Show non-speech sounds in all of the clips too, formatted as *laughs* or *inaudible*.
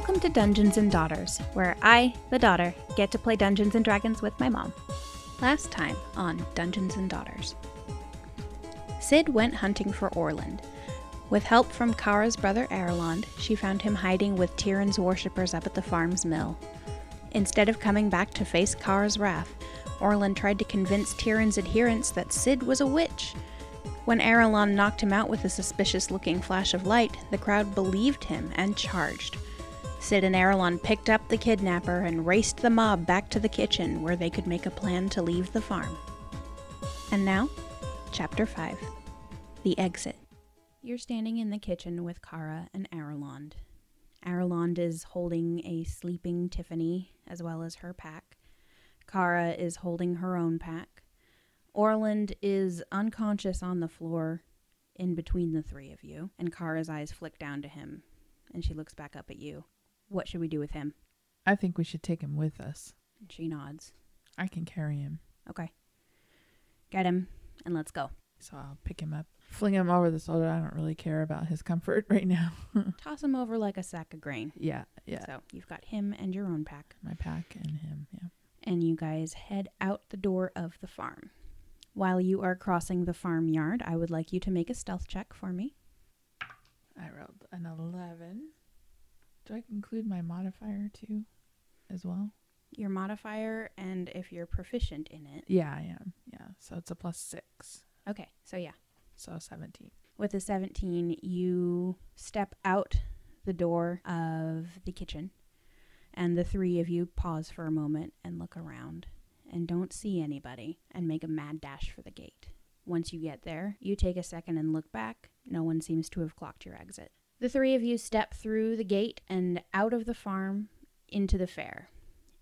Welcome to Dungeons and Daughters, where I, the daughter, get to play Dungeons and Dragons with my mom. Last time on Dungeons and Daughters. Sid went hunting for Orland. With help from Kara's brother Erlond, she found him hiding with Tyrion's worshippers up at the farm's mill. Instead of coming back to face Kara's wrath, Orland tried to convince Tyrion's adherents that Sid was a witch. When Arelon knocked him out with a suspicious looking flash of light, the crowd believed him and charged. Sid and Arelon picked up the kidnapper and raced the mob back to the kitchen where they could make a plan to leave the farm. And now, Chapter 5 The Exit. You're standing in the kitchen with Kara and Arelond. Arelond is holding a sleeping Tiffany as well as her pack. Kara is holding her own pack. Orland is unconscious on the floor in between the three of you, and Kara's eyes flick down to him, and she looks back up at you. What should we do with him? I think we should take him with us. And she nods. I can carry him. Okay. Get him, and let's go. So I'll pick him up, fling him over the shoulder. I don't really care about his comfort *laughs* right now. *laughs* Toss him over like a sack of grain. yeah, yeah. So you've got him and your own pack. My pack and him, yeah. and you guys head out the door of the farm. While you are crossing the farmyard, I would like you to make a stealth check for me. I rolled an 11. Do I include my modifier too as well? Your modifier, and if you're proficient in it. Yeah, I am. Yeah. So it's a plus six. Okay, so yeah. So 17. With a 17, you step out the door of the kitchen, and the three of you pause for a moment and look around and don't see anybody and make a mad dash for the gate. Once you get there, you take a second and look back. No one seems to have clocked your exit. The three of you step through the gate and out of the farm into the fair.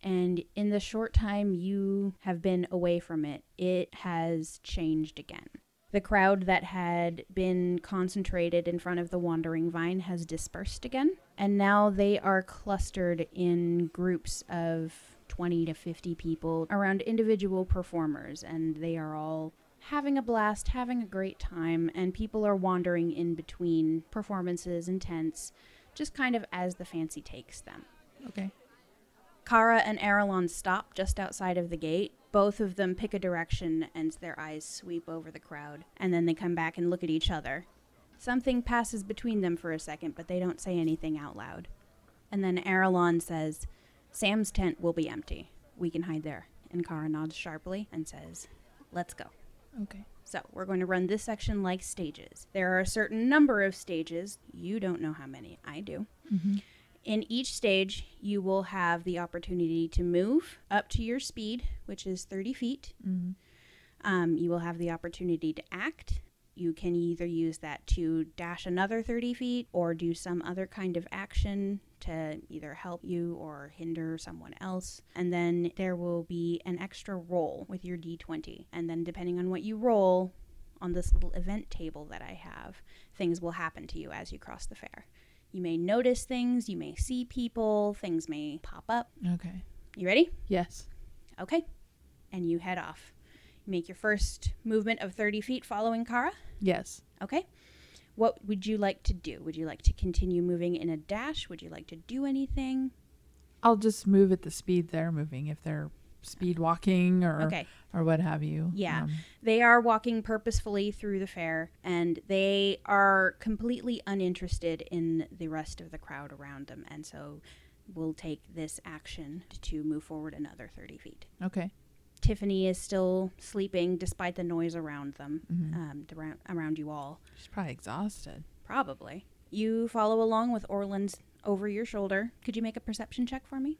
And in the short time you have been away from it, it has changed again. The crowd that had been concentrated in front of the Wandering Vine has dispersed again, and now they are clustered in groups of 20 to 50 people around individual performers, and they are all having a blast, having a great time, and people are wandering in between performances and tents, just kind of as the fancy takes them. Okay. Kara and Arelon stop just outside of the gate. Both of them pick a direction and their eyes sweep over the crowd, and then they come back and look at each other. Something passes between them for a second, but they don't say anything out loud. And then Arelon says, Sam's tent will be empty. We can hide there. And Kara nods sharply and says, Let's go. Okay. So, we're going to run this section like stages. There are a certain number of stages. You don't know how many. I do. Mm-hmm. In each stage, you will have the opportunity to move up to your speed, which is 30 feet. Mm-hmm. Um, you will have the opportunity to act. You can either use that to dash another 30 feet or do some other kind of action to either help you or hinder someone else. And then there will be an extra roll with your d20. And then, depending on what you roll on this little event table that I have, things will happen to you as you cross the fair. You may notice things, you may see people, things may pop up. Okay. You ready? Yes. Okay. And you head off. You make your first movement of 30 feet following Kara. Yes. Okay. What would you like to do? Would you like to continue moving in a dash? Would you like to do anything? I'll just move at the speed they're moving if they're speed walking or Okay. or what have you. Yeah. Um, They are walking purposefully through the fair and they are completely uninterested in the rest of the crowd around them. And so we'll take this action to move forward another 30 feet. okay. Tiffany is still sleeping despite the noise around them, Mhm. um, around, around you all. She's probably exhausted. Probably. You follow along with Orland's over your shoulder. Could you make a perception check for me?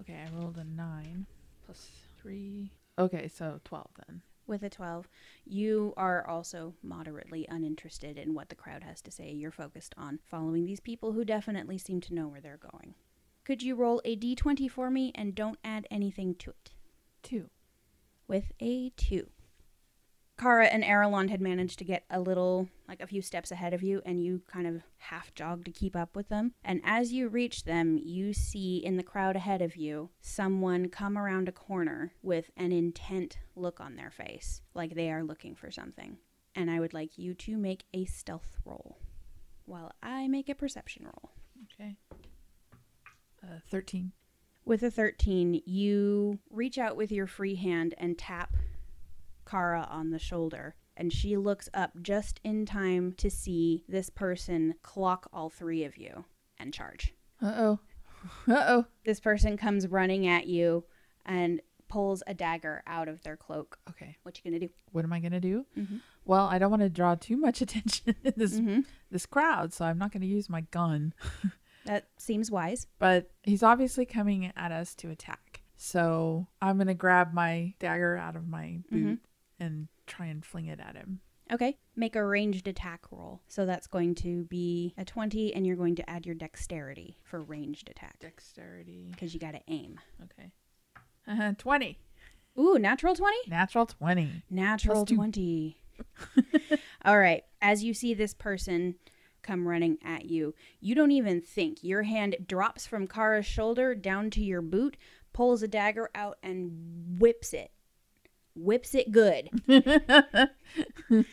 Okay, I rolled a nine plus three. Okay, so twelve then. With a 12, you are also moderately uninterested in what the crowd has to say. You're focused on following these people who definitely seem to know where they're going. Could you roll a d20 for me and don't add anything to it? Two. With a 2. Kara and Arelon had managed to get a little, like a few steps ahead of you, and you kind of half jog to keep up with them. And as you reach them, you see in the crowd ahead of you someone come around a corner with an intent look on their face, like they are looking for something. And I would like you to make a stealth roll while I make a perception roll. Okay. Uh, 13. With a 13, you reach out with your free hand and tap Kara on the shoulder. And she looks up just in time to see this person clock all three of you and charge. Uh oh. Uh oh. This person comes running at you and pulls a dagger out of their cloak. Okay. What you gonna do? What am I gonna do? Mm-hmm. Well, I don't want to draw too much *laughs* attention in this Mm-hmm. this crowd, so I'm not gonna use my gun. *laughs* That seems wise. But he's obviously coming at us to attack. So I'm gonna grab my dagger out of my boot and try and fling it at him. Okay. Make a ranged attack roll. So that's going to be a 20, and you're going to add your dexterity for ranged attack Dexterity. because you got to aim. Okay. Uh, *laughs* 20. Ooh, natural 20? Natural 20. Natural Plus 20. *laughs* All right. As you see this person come running at you, you don't even think. Your hand drops from Kara's shoulder down to your boot, pulls a dagger out, and whips it. Whips it good *laughs*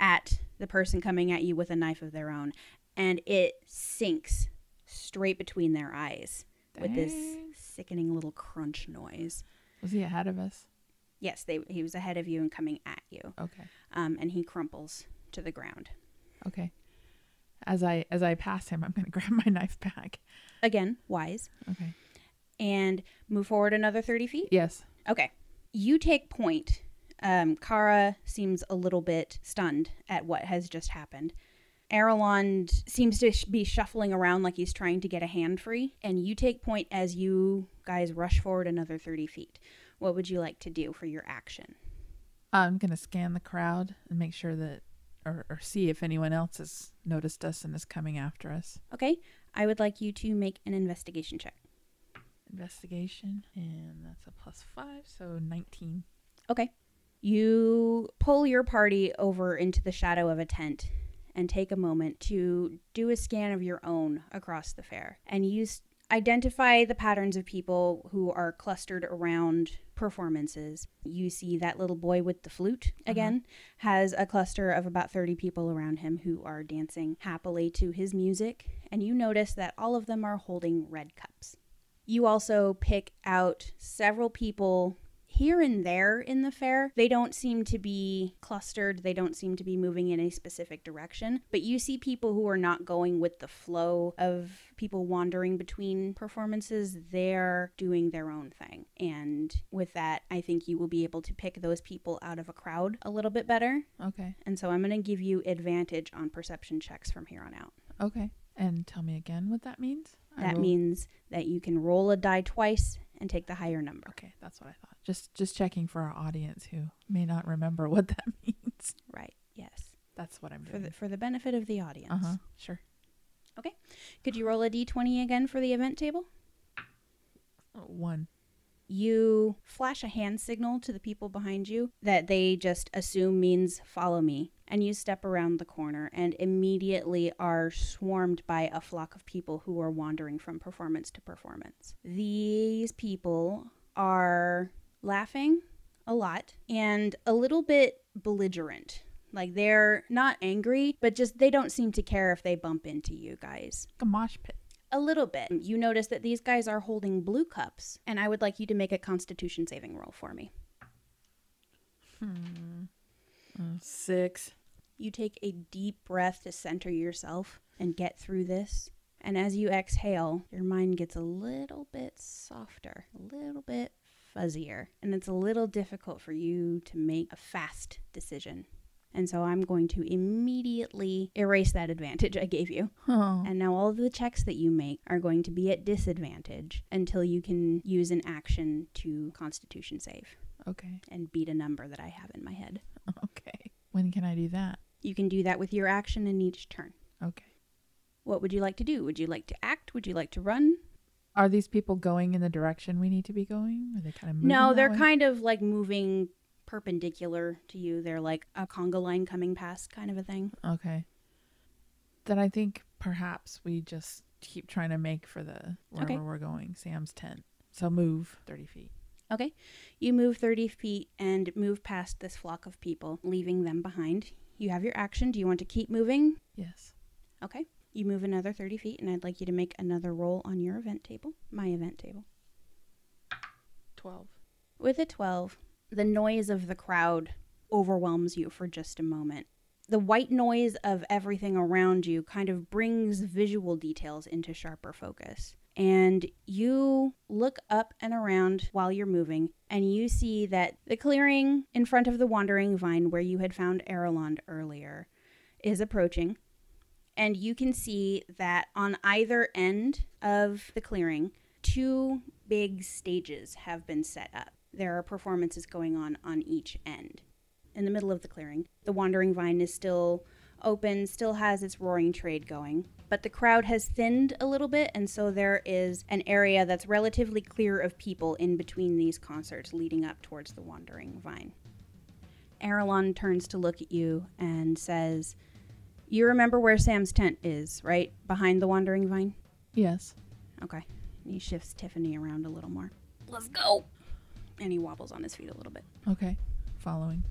at the person coming at you with a knife of their own. And it sinks straight between their eyes with this sickening little crunch noise. Was he ahead of us? Yes, they, he was ahead of you and coming at you. Okay. um, and he crumples to the ground. Okay. As I as I pass him, I'm gonna *laughs* grab my knife back. Again, wise. Okay. And move forward another 30 feet. Yes. Okay. You take point. Um, Kara seems a little bit stunned at what has just happened. Aralond seems to sh- be shuffling around like he's trying to get a hand free. And you take point as you guys rush forward another 30 feet. What would you like to do for your action? I'm gonna scan the crowd and make sure that, or, or see if anyone else has noticed us and is coming after us. Okay. I would like you to make an investigation check. Investigation, and that's a plus five, so 19. Okay. You pull your party over into the shadow of a tent and take a moment to do a scan of your own across the fair and use identify the patterns of people who are clustered around performances. You see that little boy with the flute uh-huh. again has a cluster of about 30 people around him who are dancing happily to his music and you notice that all of them are holding red cups. You also pick out several people here and there in the fair. They don't seem to be clustered, they don't seem to be moving in a specific direction, but you see people who are not going with the flow of people wandering between performances. They're doing their own thing. And with that, I think you will be able to pick those people out of a crowd a little bit better. Okay. And so I'm going to give you advantage on perception checks from here on out. Okay. And tell me again what that means. That will- means that you can roll a die twice and take the higher number. Okay, that's what I thought. Just just checking for our audience who may not remember *laughs* what that means. Right. Yes. That's what I'm For doing. the for the benefit of the audience. uh huh. Sure. Okay. Could you roll a d20 again for the event table? Oh, one. You flash a hand signal to the people behind you that they just assume means follow me. And you step around the corner and immediately are swarmed by a flock of people who are wandering from performance to performance. These people are laughing a lot and a little bit belligerent. Like they're not angry, but just they don't seem to care if they bump into you guys. Mosh pit. A little bit. You notice that these guys are holding blue cups, and I would like you to make a constitution saving roll for me. Hmm. Uh, six. You take a deep breath to center yourself and get through this. And as you exhale, your mind gets a little bit softer, a little bit fuzzier, and it's a little difficult for you to make a fast decision. And so I'm going to immediately erase that advantage I gave you. Oh. And now all of the checks that you make are going to be at disadvantage until you can use an action to constitution save Okay. and beat a number that I have in my head. *laughs* Okay. When can I do that? You can do that with your action in each turn. Okay. What would you like to do? Would you like to act? Would you like to run? Are these people going in the direction we need to be going? Are they kind of moving no, they're way? kind of like moving perpendicular to you. They're like a conga line coming past kind of a thing. Okay. Then I think perhaps we just keep trying to make for the wherever Okay. we're going, Sam's tent. So move 30 feet. Okay. You move 30 feet and move past this flock of people, leaving them behind. You have your action. Do you want to keep moving? Yes. Okay. You move another 30 feet, and I'd like you to make another roll on your event table, my event table. 12. With a 12, the noise of the crowd overwhelms you for just a moment. The white noise of everything around you kind of brings visual details into sharper focus. And you look up and around while you're moving, and you see that the clearing in front of the wandering vine where you had found Erelond earlier is approaching. And you can see that on either end of the clearing, two big stages have been set up. There are performances going on on each end. In the middle of the clearing, the wandering vine is still open, still has its roaring trade going, but the crowd has thinned a little bit, and so there is an area that's relatively clear of people in between these concerts leading up towards the wandering vine. Aralon turns to look at you and says, You remember where Sam's tent is, right? Behind the wandering vine? Yes. Okay. He shifts Tiffany around a little more. Let's go. And he wobbles on his feet a little bit. Okay. Following.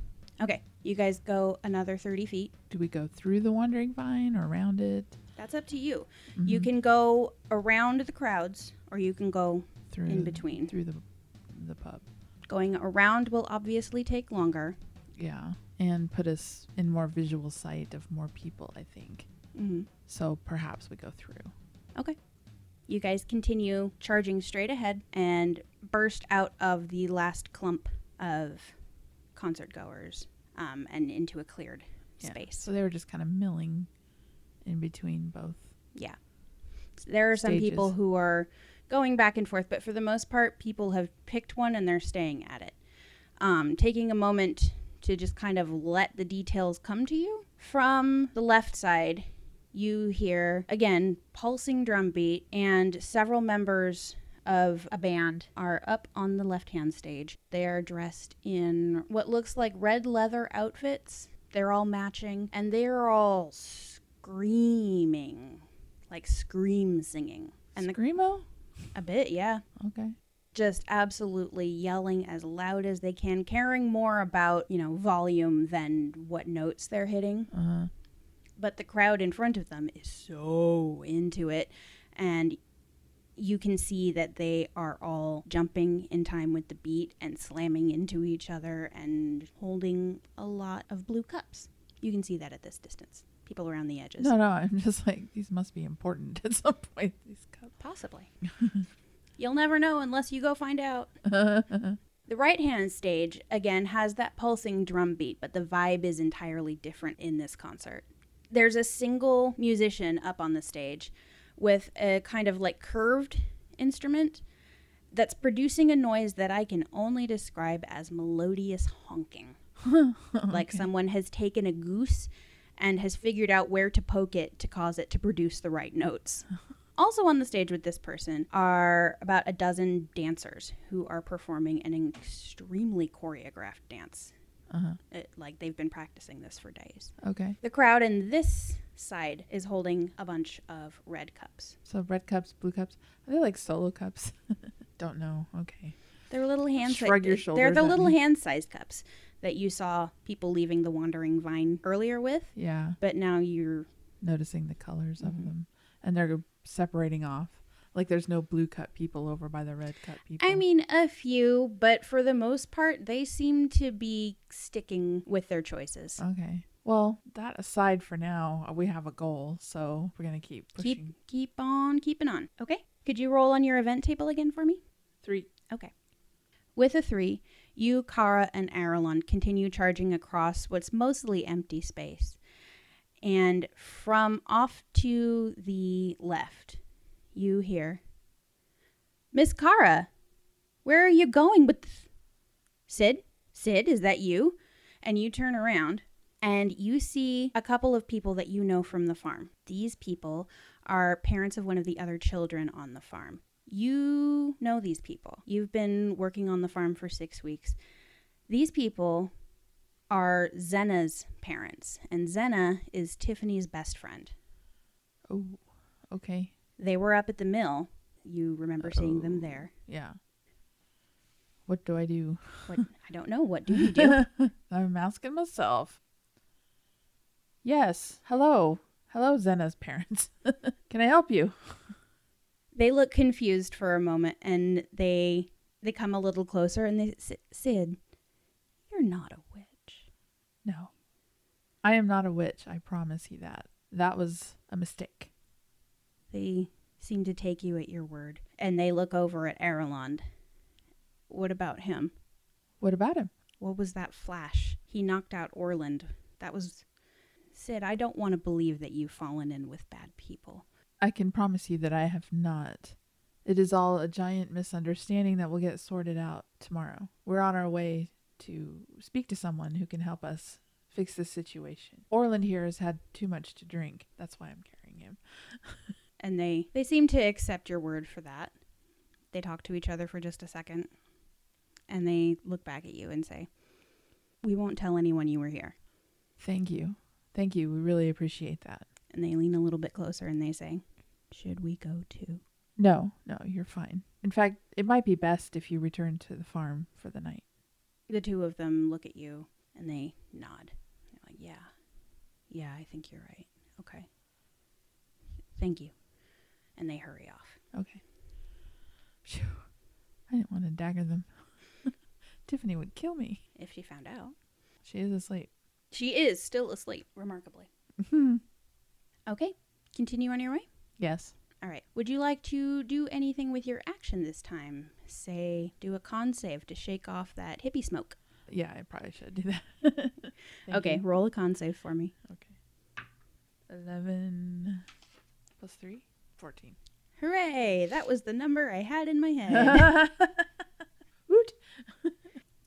Okay. You guys go another 30 feet. Do we go through the wandering vine or around it? That's up to you. You can go around the crowds or you can go Through in between. through the the pub. Going around will obviously take longer. Yeah. And put us in more visual sight of more people, I think. hmm So perhaps we go through. Okay. You guys continue charging straight ahead and burst out of the last clump of concert goers um, and into a cleared Yeah. space. So they were just kind of milling in between both. Yeah. There are some people who are going back and forth, but for the most part, people have picked one and they're staying at it. Um, taking a moment to just kind of let the details come to you. From the left side, you hear, again, pulsing drum beat, and several members of a band are up on the left hand stage. They are dressed in what looks like red leather outfits. They're all matching, and they're all screaming like scream singing. And the, Screamo? a bit, yeah. Okay. Just absolutely yelling as loud as they can, caring more about, you know, volume than what notes they're hitting. Uh-huh. But the crowd in front of them is so into it. And you can see that they are all jumping in time with the beat and slamming into each other and holding a lot of blue cups. You can see that at this distance. People around the edges. No, no, I'm *laughs* just like these must be important at some point. These cups. Possibly. You'll never know unless you go find out. *laughs* The right hand stage, again, has that pulsing drum beat, but the vibe is entirely different in this concert. There's a single musician up on the stage with a kind of like curved instrument that's producing a noise that I can only describe as melodious honking. *laughs* Like someone has taken a goose and has figured out where to poke it to cause it to produce the right notes. *laughs* Also on the stage with this person are about a dozen dancers who are performing an extremely choreographed dance. Uh-huh. It, like they've been practicing this for days. Okay. The crowd in this side is holding a bunch of red cups. So red cups, blue cups. Are they like solo cups? *laughs* Don't know. Okay. They're little hand Shrug your shoulders. They're the little hand-sized cups that you saw people leaving the wandering vine earlier with, Yeah. but now you're Noticing the colors of Mhm. them. And they're separating off. Like there's no blue cut people over by the red cut people. I mean, a few, but for the most part, they seem to be sticking with their choices. Okay. Well, that aside for now, uh, we have a goal, so we're gonna keep pushing. Keep keep on keeping on. Okay. Could you roll on your event table again for me? Three. Okay. With a three, you, Kara, and Aralon continue charging across what's mostly empty space. And from off to the left, you here. Miss Kara, where are you going with th- Sid? Sid, is that you? And you turn around and you see a couple of people that you know from the farm. These people are parents of one of the other children on the farm. You know these people. You've been working on the farm for six weeks. These people are Zena's parents, and Zena is Tiffany's best friend. Oh. Okay. They were up at the mill. You remember seeing them Oh. there. Yeah. What do I do? What I don't know. What do you do? *laughs* I'm asking myself. Yes. Hello. Hello, Zena's parents. *laughs* Can I help you? They look confused for a moment and they they come a little closer and they say, Sid, you're not a witch. No. I am not a witch. I promise you that. That was a mistake. They seem to take you at your word and they look over at Erelond. What about him? What about him? What was that flash? He knocked out Orland. That was Sid, I don't want to believe that you've fallen in with bad people. I can promise you that I have not. It is all a giant misunderstanding that will get sorted out tomorrow. We're on our way to speak to someone who can help us fix this situation. Orland here has had too much to drink. That's why I'm carrying him. *laughs* and they they seem to accept your word for that. They talk to each other for just a second and they look back at you and say, "We won't tell anyone you were here." Thank you. Thank you. We really appreciate that. And they lean a little bit closer and they say, "Should we go too?" No, no, you're fine. In fact, it might be best if you return to the farm for the night. The two of them look at you and they nod. They're like, "Yeah. Yeah, I think you're right. Okay. Thank you." And they hurry off. Okay. Phew. I didn't want to dagger them. *laughs* Tiffany would kill me. If she found out. She is asleep. She is still asleep, remarkably. Hmm. Okay, continue on your way. Yes. All right. Would you like to do anything with your action this time? Say, do a con save to shake off that hippie smoke. Yeah, I probably should do that. *laughs* okay, you. roll a con save for me. Okay. 11 plus 3, 14. Hooray! That was the number I had in my head. *laughs* Woot.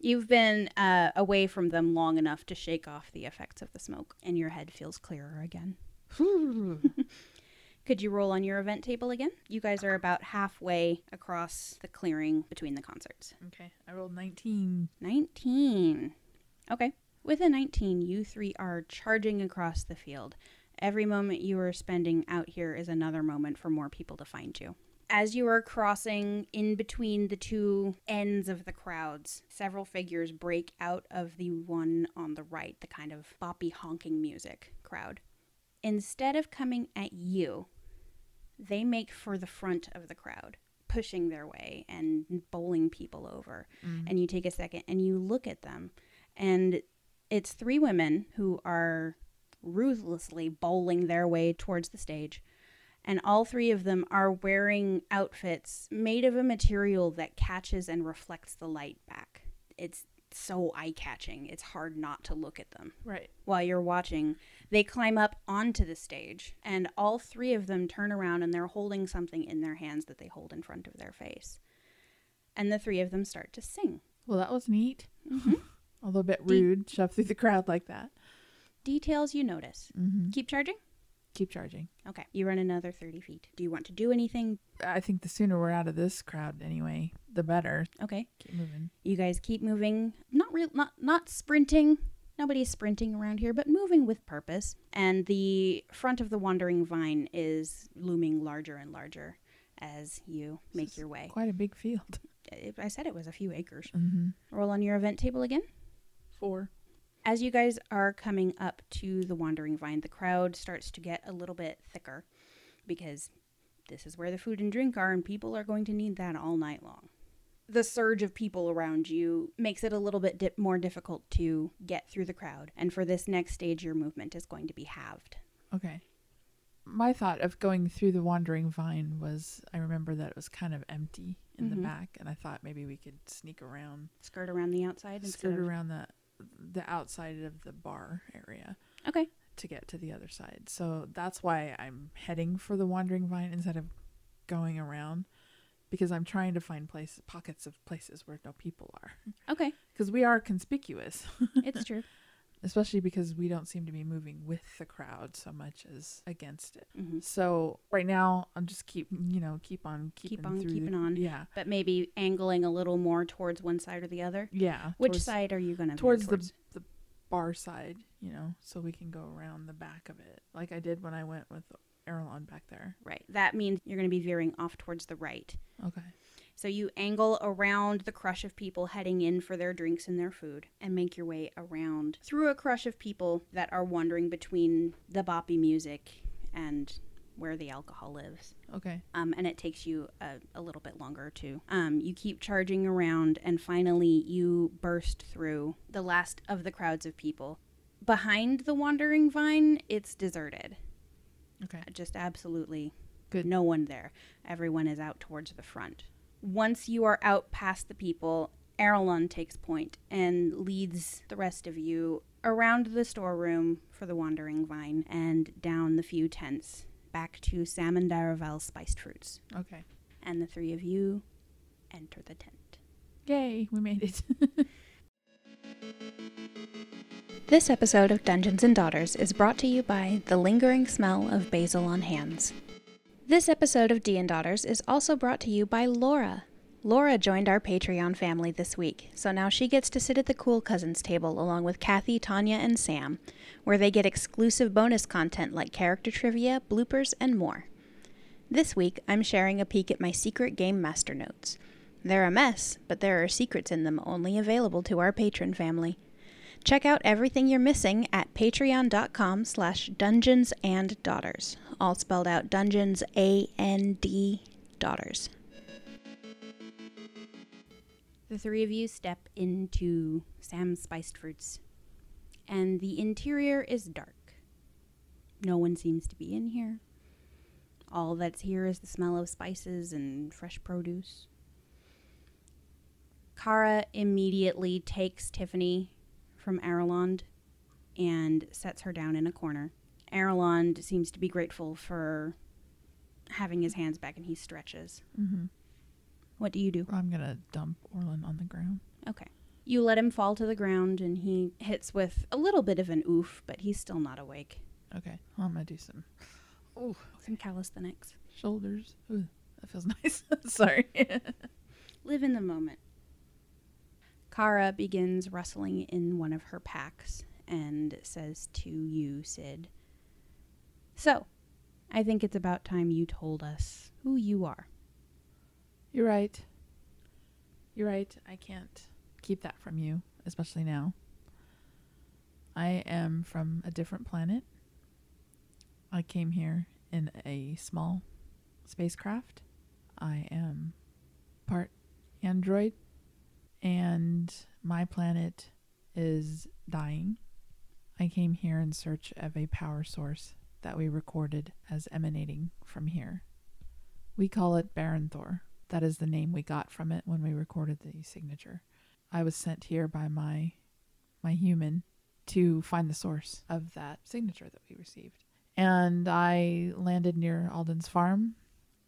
You've been uh, away from them long enough to shake off the effects of the smoke, and your head feels clearer again. *laughs* Could you roll on your event table again? You guys are about halfway across the clearing between the concerts. okay, I rolled 19. 19. Okay. With a 19, you three are charging across the field. Every moment you are spending out here is another moment for more people to find you. As you are crossing in between the two ends of the crowds, several figures break out of the one on the right, the kind of boppy honking music crowd. Instead of coming at you, they make for the front of the crowd, pushing their way and bowling people over. Mm. And you take a second and you look at them, and it's three women who are ruthlessly bowling their way towards the stage. And all three of them are wearing outfits made of a material that catches and reflects the light back. It's so eye catching, it's hard not to look at them Right. while you're watching, they climb up onto the stage, and all three of them turn around and they're holding something in their hands that they hold in front of their face. And the three of them start to sing. Well, that was neat. Mm-hmm. *laughs* A little bit De- rude, shove through the crowd like that. Details you notice. Mm-hmm. Keep charging? Keep charging. Okay. You run another 30 feet. Do you want to do anything? I think the sooner we're out of this crowd, anyway, the better. Okay. Keep moving. You guys keep moving. Not real not not sprinting. Nobody's sprinting around here, but moving with purpose. And the front of the wandering vine is looming larger and larger as you make your way. Quite a big field. *laughs* I said it was a few acres. Mm-hmm. Roll on your event table again. Four. As you guys are coming up to the Wandering Vine, the crowd starts to get a little bit thicker because this is where the food and drink are, and people are going to need that all night long. The surge of people around you makes it a little bit di- more difficult to get through the crowd, and for this next stage, your movement is going to be halved. Okay. My thought of going through the wandering vine was I remember that it was kind of empty in the Mhm. back, and I thought maybe we could sneak around, Skirt around the outside skirt of around the the outside of the bar area okay. to get to the other side. So that's why I'm heading for the wandering vine instead of going around because I'm trying to find places pockets of places where no people are Okay, *laughs* because we are conspicuous, it's *laughs* true. Especially because we don't seem to be moving with the crowd so much as against it. hmm So right now, I'm just keep you know keep on keeping Keep on through keeping the- on. Yeah, But maybe angling a little more towards one side or the other. yeah. Which towards, side are you going to towards the the bar side, you know, so we can go around the back of it, like I did when I went with Erlon back there. Right. That means you're going to be veering off towards the right. Okay. So you angle around the crush of people heading in for their drinks and their food and make your way around through a crush of people that are wandering between the boppy music and where the alcohol lives. Okay. Um, and it takes you a, a little bit longer too. Um, you keep charging around, and finally you burst through the last of the crowds of people. Behind the wandering vine, it's deserted. Okay. Just absolutely Good. no one there. Everyone is out towards the front. Once you are out past the people, Aralon takes point and leads the rest of you around the storeroom for the Wandering Vine and down the few tents back to Salmon Daravel spiced fruits. Okay. And the three of you enter the tent. Yay, we made it. *laughs* This episode of Dungeons and Daughters is brought to you by the lingering smell of basil on hands. This episode of D and Daughters is also brought to you by Laura. Laura joined our Patreon family this week, so now she gets to sit at the Cool Cousins table along with Kathy, Tanya, and Sam, where they get exclusive bonus content like character trivia, bloopers, and more. This week, I'm sharing a peek at my secret game master notes. They're a mess, but there are secrets in them only available to our patron family. Check out everything you're missing at patreon.com slash dungeons and daughters. All spelled out dungeons, A-N-D, daughters. The three of you step into Sam's Spiced Fruits, and the interior is dark. No one seems to be in here. All that's here is the smell of spices and fresh produce. Kara immediately takes Tiffany from Aralond and sets her down in a corner. Aralond seems to be grateful for having his hands back and he stretches. mm-hmm. What do you do? I'm gonna dump Orland on the ground. Okay. You let him fall to the ground and he hits with a little bit of an oof, but he's still not awake. Okay. Well, I'm gonna do some. Oh, Some calisthenics. shoulders. Ooh, that feels *laughs* nice. Sorry. Live in the moment. Kara begins rustling in one of her packs and says to you, Sid, So, I think it's about time you told us who you are. You're right. You're right. I can't keep that from you, especially now. I am from a different planet. I came here in a small spacecraft. I am part android, and my planet is dying. I came here in search of a power source that we recorded as emanating from here. We call it Baron Thor. That is the name we got from it when we recorded the signature. I was sent here by my my human to find the source of that signature that we received. And I landed near Alden's farm,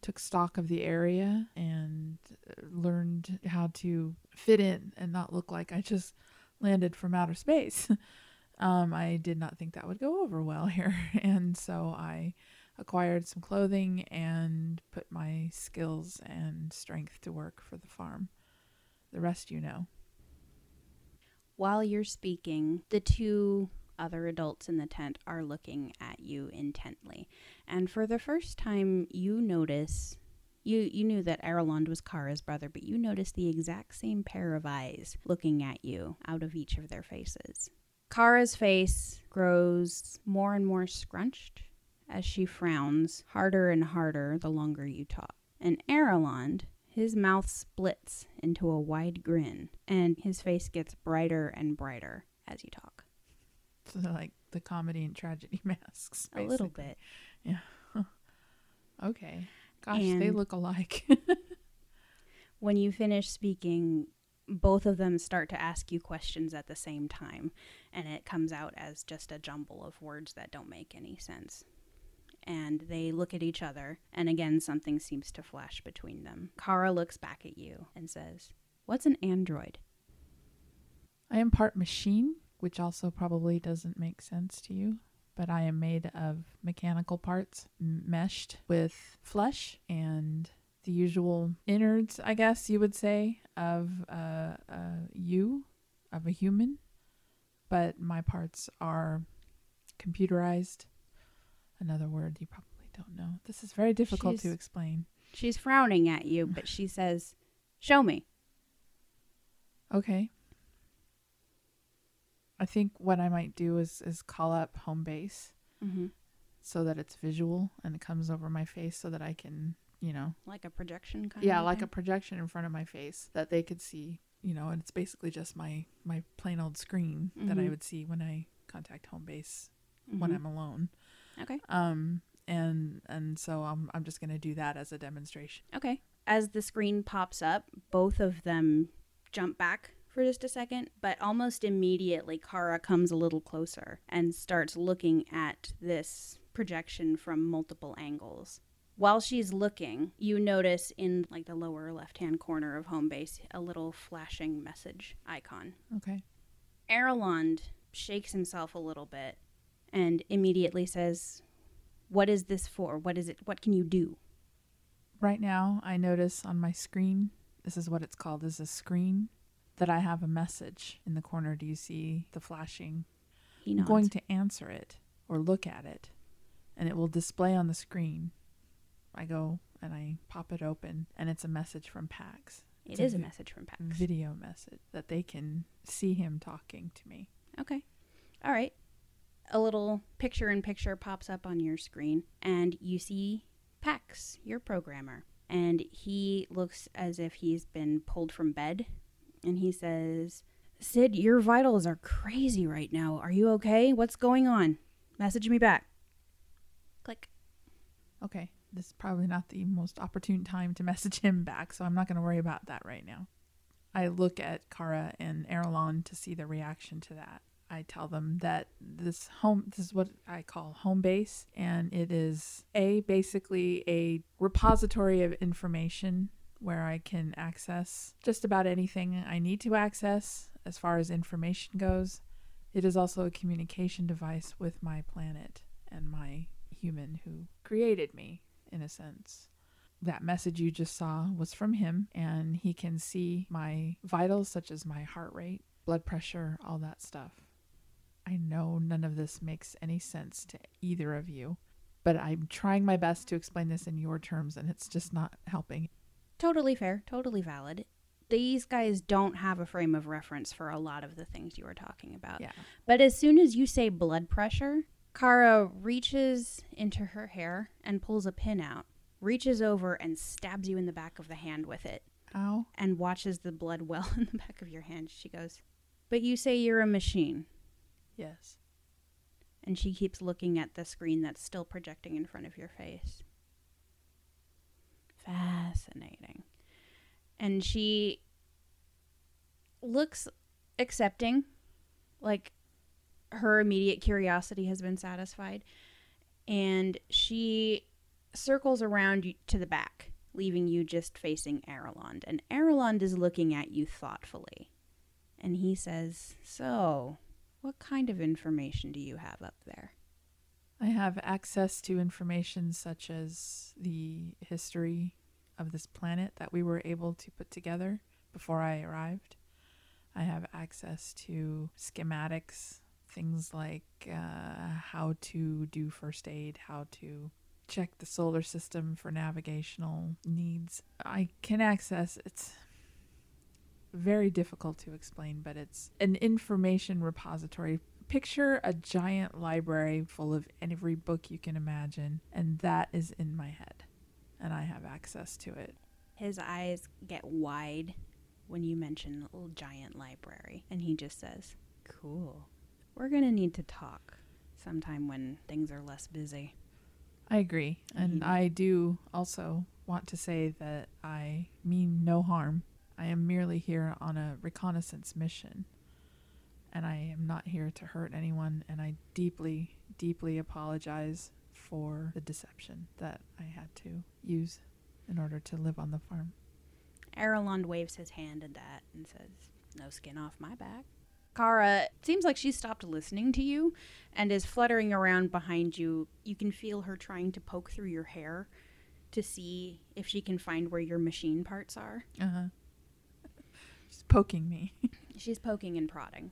took stock of the area and uh, learned how to fit in and not look like I just landed from outer space. *laughs* um, I did not think that would go over well *laughs* here. And so I acquired some clothing and put my skills and strength to work for the farm. The rest you know. While you're speaking, the two other adults in the tent are looking at you intently. And for the first time, you notice you you knew that Aralond was Kara's brother, but you notice the exact same pair of eyes looking at you out of each of their faces. Kara's face grows more and more scrunched as she frowns harder and harder the longer you talk. And Aralond, his mouth splits into a wide grin, and his face gets brighter and brighter as you talk. So *laughs* like the comedy and tragedy *laughs* masks. A little bit. Yeah. *laughs* Okay. Gosh, they look alike. When you finish speaking, both of them start to ask you questions at the same time, and it comes out as just a jumble of words that don't make any sense. And they look at each other, and again, something seems to flash between them. Kara looks back at you and says, What's an android? I am part machine, which also probably doesn't make sense to you, but I am made of mechanical parts meshed with flesh and the usual innards, I guess you would say, of uh, uh, you, of a human. But my parts are computerized. Another word you probably don't know. This is very difficult to explain. She's frowning at you, but she says, Show me. Okay. I think what I might do is is call up home base Mm-hmm. so that it's visual and it comes over my face so that I can, you know, Like a projection kind yeah, like a projection in front of my face that they could see, you know, and it's basically just my my plain old screen that I Mhm. would see when I contact home base when Mhm. I'm alone. Okay. Um and and so I'm I'm just going to do that as a demonstration. Okay. As the screen pops up, both of them jump back for just a second, but almost immediately Kara comes a little closer and starts looking at this projection from multiple angles. While she's looking, you notice in like the lower left-hand corner of home base a little flashing message icon. Okay. Erlond shakes himself a little bit and immediately says, "What is this for? What is it? What can you do?" Right now, I notice on my screen, this is what it's called, is a screen that I have a message in the corner. Do you see the flashing? He I'm going to answer it or look at it, and it will display on the screen. I go and I pop it open, and it's a message from PAX. It It's is a vi- message from Pax. Video message that they can see him talking to me. Okay. All right. A little picture in picture pops up on your screen, and you see Pax, your programmer. And he looks as if he's been pulled from bed. And he says, Sid, your vitals are crazy right now. Are you okay? What's going on? Message me back. Click. Okay, this is probably not the most opportune time to *laughs* message him back, so I'm not going to worry about that right now. I look at Kara and Erlon to see the reaction to that. I tell them that this home this is what I call home base and it is a basically a repository of information where I can access just about anything I need to access as far as information goes. It is also a communication device with my planet and my human who created me, in a sense. That message you just saw was from him, and he can see my vitals, such as my heart rate, blood pressure, all that stuff. I know none of this makes any sense to either of you, but I'm trying my best to explain this in your terms, and it's just not helping. Totally fair, totally valid. These guys don't have a frame of reference for a lot of the things you were talking about. Yeah. But as soon as you say blood pressure, Kara reaches into her hair and pulls a pin out, reaches over and stabs you in the back of the hand with it, Ow. and watches the blood *laughs* well in the back of your hand. She goes, But you say you're a machine. Yes. And she keeps looking at the screen that's still projecting in front of your face. Fascinating. And she looks accepting, like her immediate curiosity has been satisfied. And she circles around to the back, leaving you just facing Aralond. And Aralond is looking at you thoughtfully. And he says, So, what kind of information do you have up there? I have access to information such as the history of this planet that we were able to put together before I arrived. I have access to schematics, things like uh, how to do first aid, how to check the solar system for navigational needs. I can access it's very difficult to explain, but it's an information repository picture a giant library full of every book you can imagine, and that is in my head, and I have access to it. His eyes get wide when you mention a little giant library, and he just says, Cool. We're going to need to talk sometime when things are less busy. I agree, and Mhm. I do also want to say that I mean no harm. I am merely here on a reconnaissance mission, and I am not here to hurt anyone, and I deeply, deeply apologize for the deception that I had to use in order to live on the farm. Aralond waves his hand at that and says, No skin off my back. Kara seems like she's stopped listening to you and is fluttering around behind you. You can feel her trying to poke through your hair to see if she can find where your machine parts are. Uh huh. *laughs* She's poking me. *laughs* She's poking and prodding.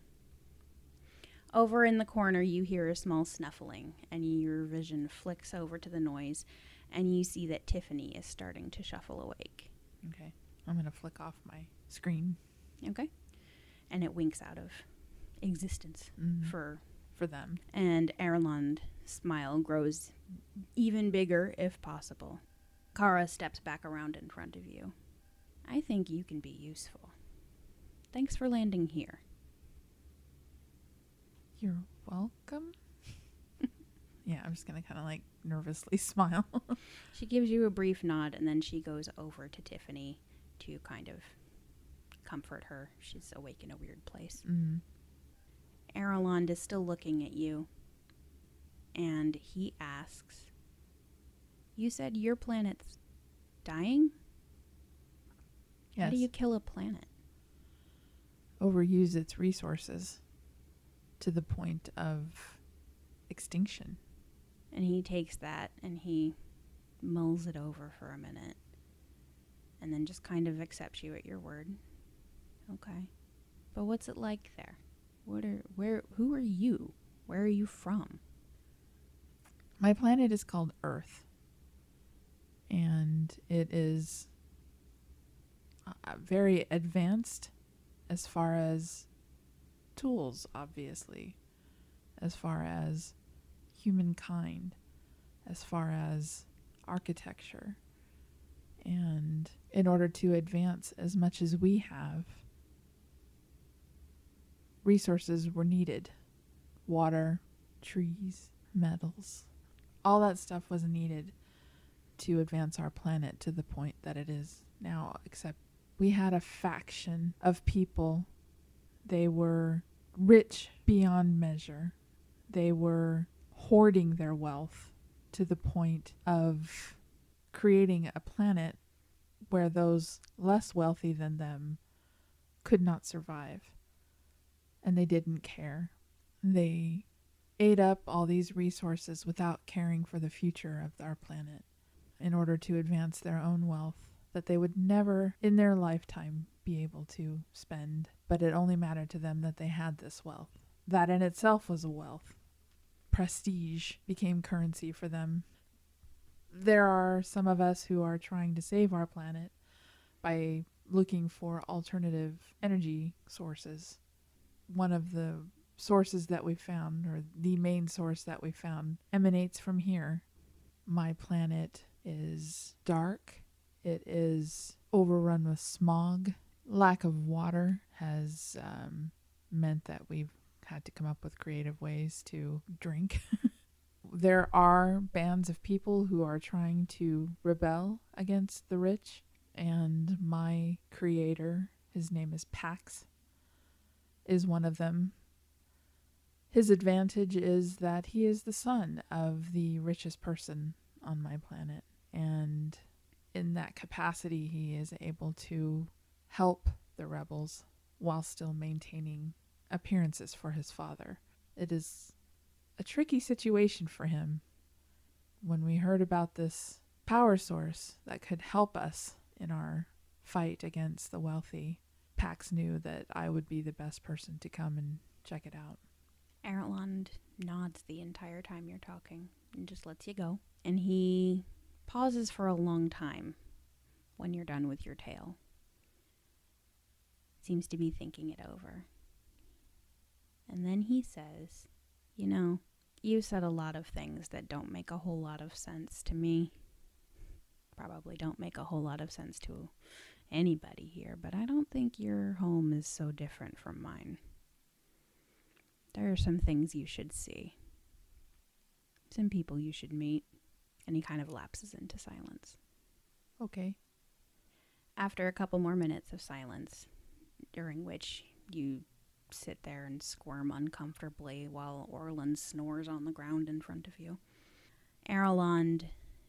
Over in the corner, you hear a small snuffling, and your vision flicks over to the noise, and you see that Tiffany is starting to shuffle awake. Okay. I'm going to flick off my screen. Okay? And it winks out of existence Mm. for for them. And Erland smile grows even bigger if possible. Kara steps back around in front of you. I think you can be useful. Thanks for landing here. You're welcome. yeah, I'm just gonna kind of like nervously *laughs* smile. She gives you a brief nod and then she goes over to Tiffany to kind of comfort her. She's awake in a weird place. mm. Aralond is still looking at you and he asks, You said your planet's dying? Yes. How do you kill a planet? overuse its resources to the point of extinction? And he takes that and he mulls it over for a minute and then just kind of accepts you at your word. Okay. But what's it like there? What are where who are you? Where are you from? My planet is called Earth, and it is uh, very advanced as far as tools, obviously, as far as humankind, as far as architecture. And in order to advance as much as we have, resources were needed water, trees, metals, all that stuff was needed to advance our planet to the point that it is now, except we had a faction of people. They were rich beyond measure. They were hoarding their wealth to the point of creating a planet where those less wealthy than them could not survive. And they didn't care. They ate up all these resources without caring for the future of our planet in order to advance their own wealth that they would never in their lifetime be able to spend. But it only mattered to them that they had this wealth. That in itself was a wealth. Prestige became currency for them. There are some of us who are trying to save our planet by looking for alternative energy sources. One of the sources that we found, or the main source that we found, emanates from here. My planet is dark, it is overrun with smog. Lack of water has um, meant that we've had to come up with creative ways to drink. *laughs* there are bands of people who are trying to rebel against the rich, and my creator, his name is Pax, is one of them. His advantage is that he is the son of the richest person on my planet, and in that capacity, he is able to help the rebels while still maintaining appearances for his father. It is a tricky situation for him. When we heard about this power source that could help us in our fight against the wealthy, Pax knew that I would be the best person to come and check it out. Erland nods the entire time you're talking and just lets you go. And he pauses for a long time when you're done with your tale. Seems to be thinking it over. And then he says, You know, you said a lot of things that don't make a whole lot of sense to me. Probably don't make a whole lot of sense to anybody here, but I don't think your home is so different from mine. There are some things you should see, some people you should meet. And he kind of lapses into silence. Okay. After a couple more minutes of silence, during which you sit there and squirm uncomfortably while Orland snores on the ground in front of you, Aralond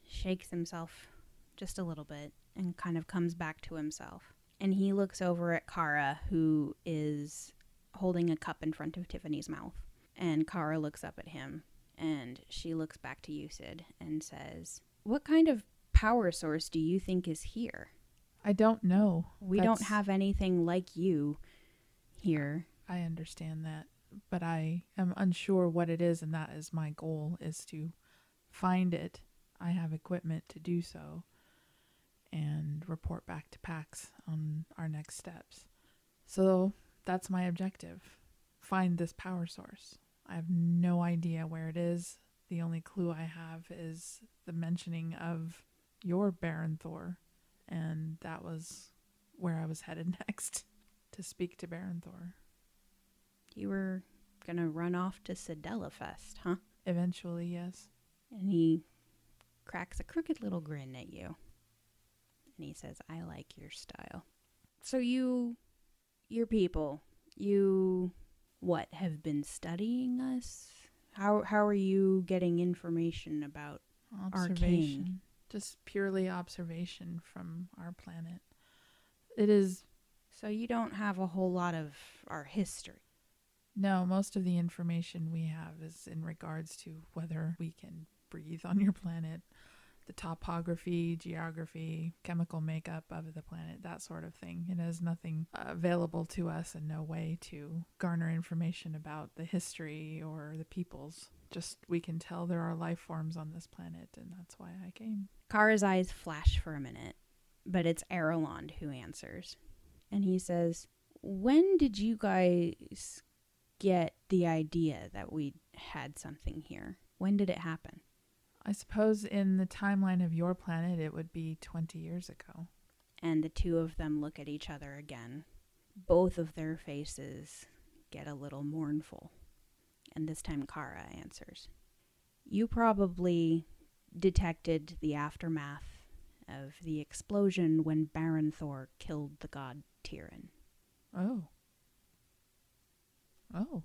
shakes himself just a little bit and kind of comes back to himself. And he looks over at Kara, who is holding a cup in front of Tiffany's mouth. And Kara looks up at him and she looks back to you, Sid, and says, What kind of power source do you think is here? I don't know. We That's- don't have anything like you here. I understand that, but I am unsure what it is, and that is my goal: is to find it. I have equipment to do so, and report back to PAX on our next steps. So that's my objective: find this power source. I have no idea where it is. The only clue I have is the mentioning of your Baron Thor, and that was where I was headed *laughs* next to speak to Baron Thor. You were gonna run off to Sedellafest, huh? Eventually, yes. And he cracks a crooked little grin at you. And he says, I like your style. So you, your people, you, what, have been studying us? How, how are you getting information about our king? Just purely observation from our planet. It is So you don't have a whole lot of our history. No, most of the information we have is in regards to whether we can breathe on your planet, the topography, geography, chemical makeup of the planet, that sort of thing. It has nothing available to us and no way to garner information about the history or the peoples. Just we can tell there are life forms on this planet, and that's why I came. Kara's eyes flash for a minute, but it's Erelond who answers. And he says, When did you guys get the idea that we had something here? When did it happen? I suppose in the timeline of your planet, it would be 20 years ago. And the two of them look at each other again. Both of their faces get a little mournful. And this time Kara answers. You probably detected the aftermath of the explosion when Baron Thor killed the god Tyrion. Oh. Oh.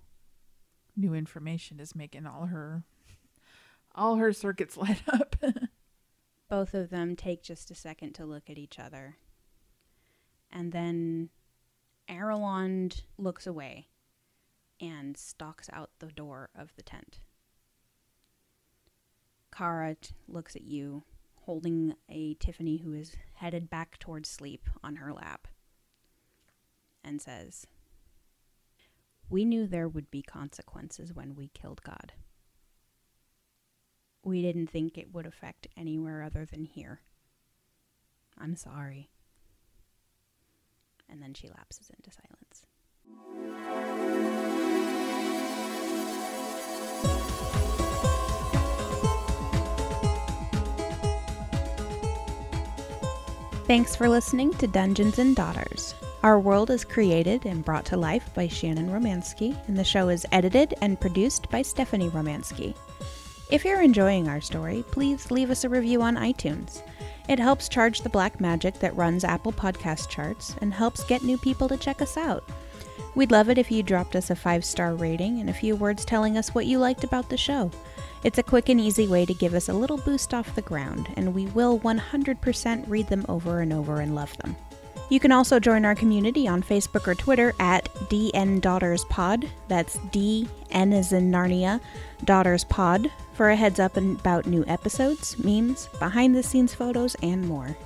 New information is making all her all her circuits *laughs* light up. Both of them take just a second to look at each other. And then Aralond looks away and stalks out the door of the tent. Kara looks at you, holding a Tiffany who is headed back towards sleep on her lap, and says, We knew there would be consequences when we killed God. We didn't think it would affect anywhere other than here. I'm sorry. And then she lapses into silence. Thanks for listening to Dungeons and Daughters. Our world is created and brought to life by Shannon Romansky, and the show is edited and produced by Stephanie Romansky. If you're enjoying our story, please leave us a review on iTunes. It helps charge the black magic that runs Apple Podcast charts and helps get new people to check us out. We'd love it if you dropped us a five star rating and a few words telling us what you liked about the show. It's a quick and easy way to give us a little boost off the ground, and we will 100% read them over and over and love them. You can also join our community on Facebook or Twitter at DN Daughters Pod. That's D N as in Narnia, Daughters Pod, for a heads up about new episodes, memes, behind the scenes photos, and more.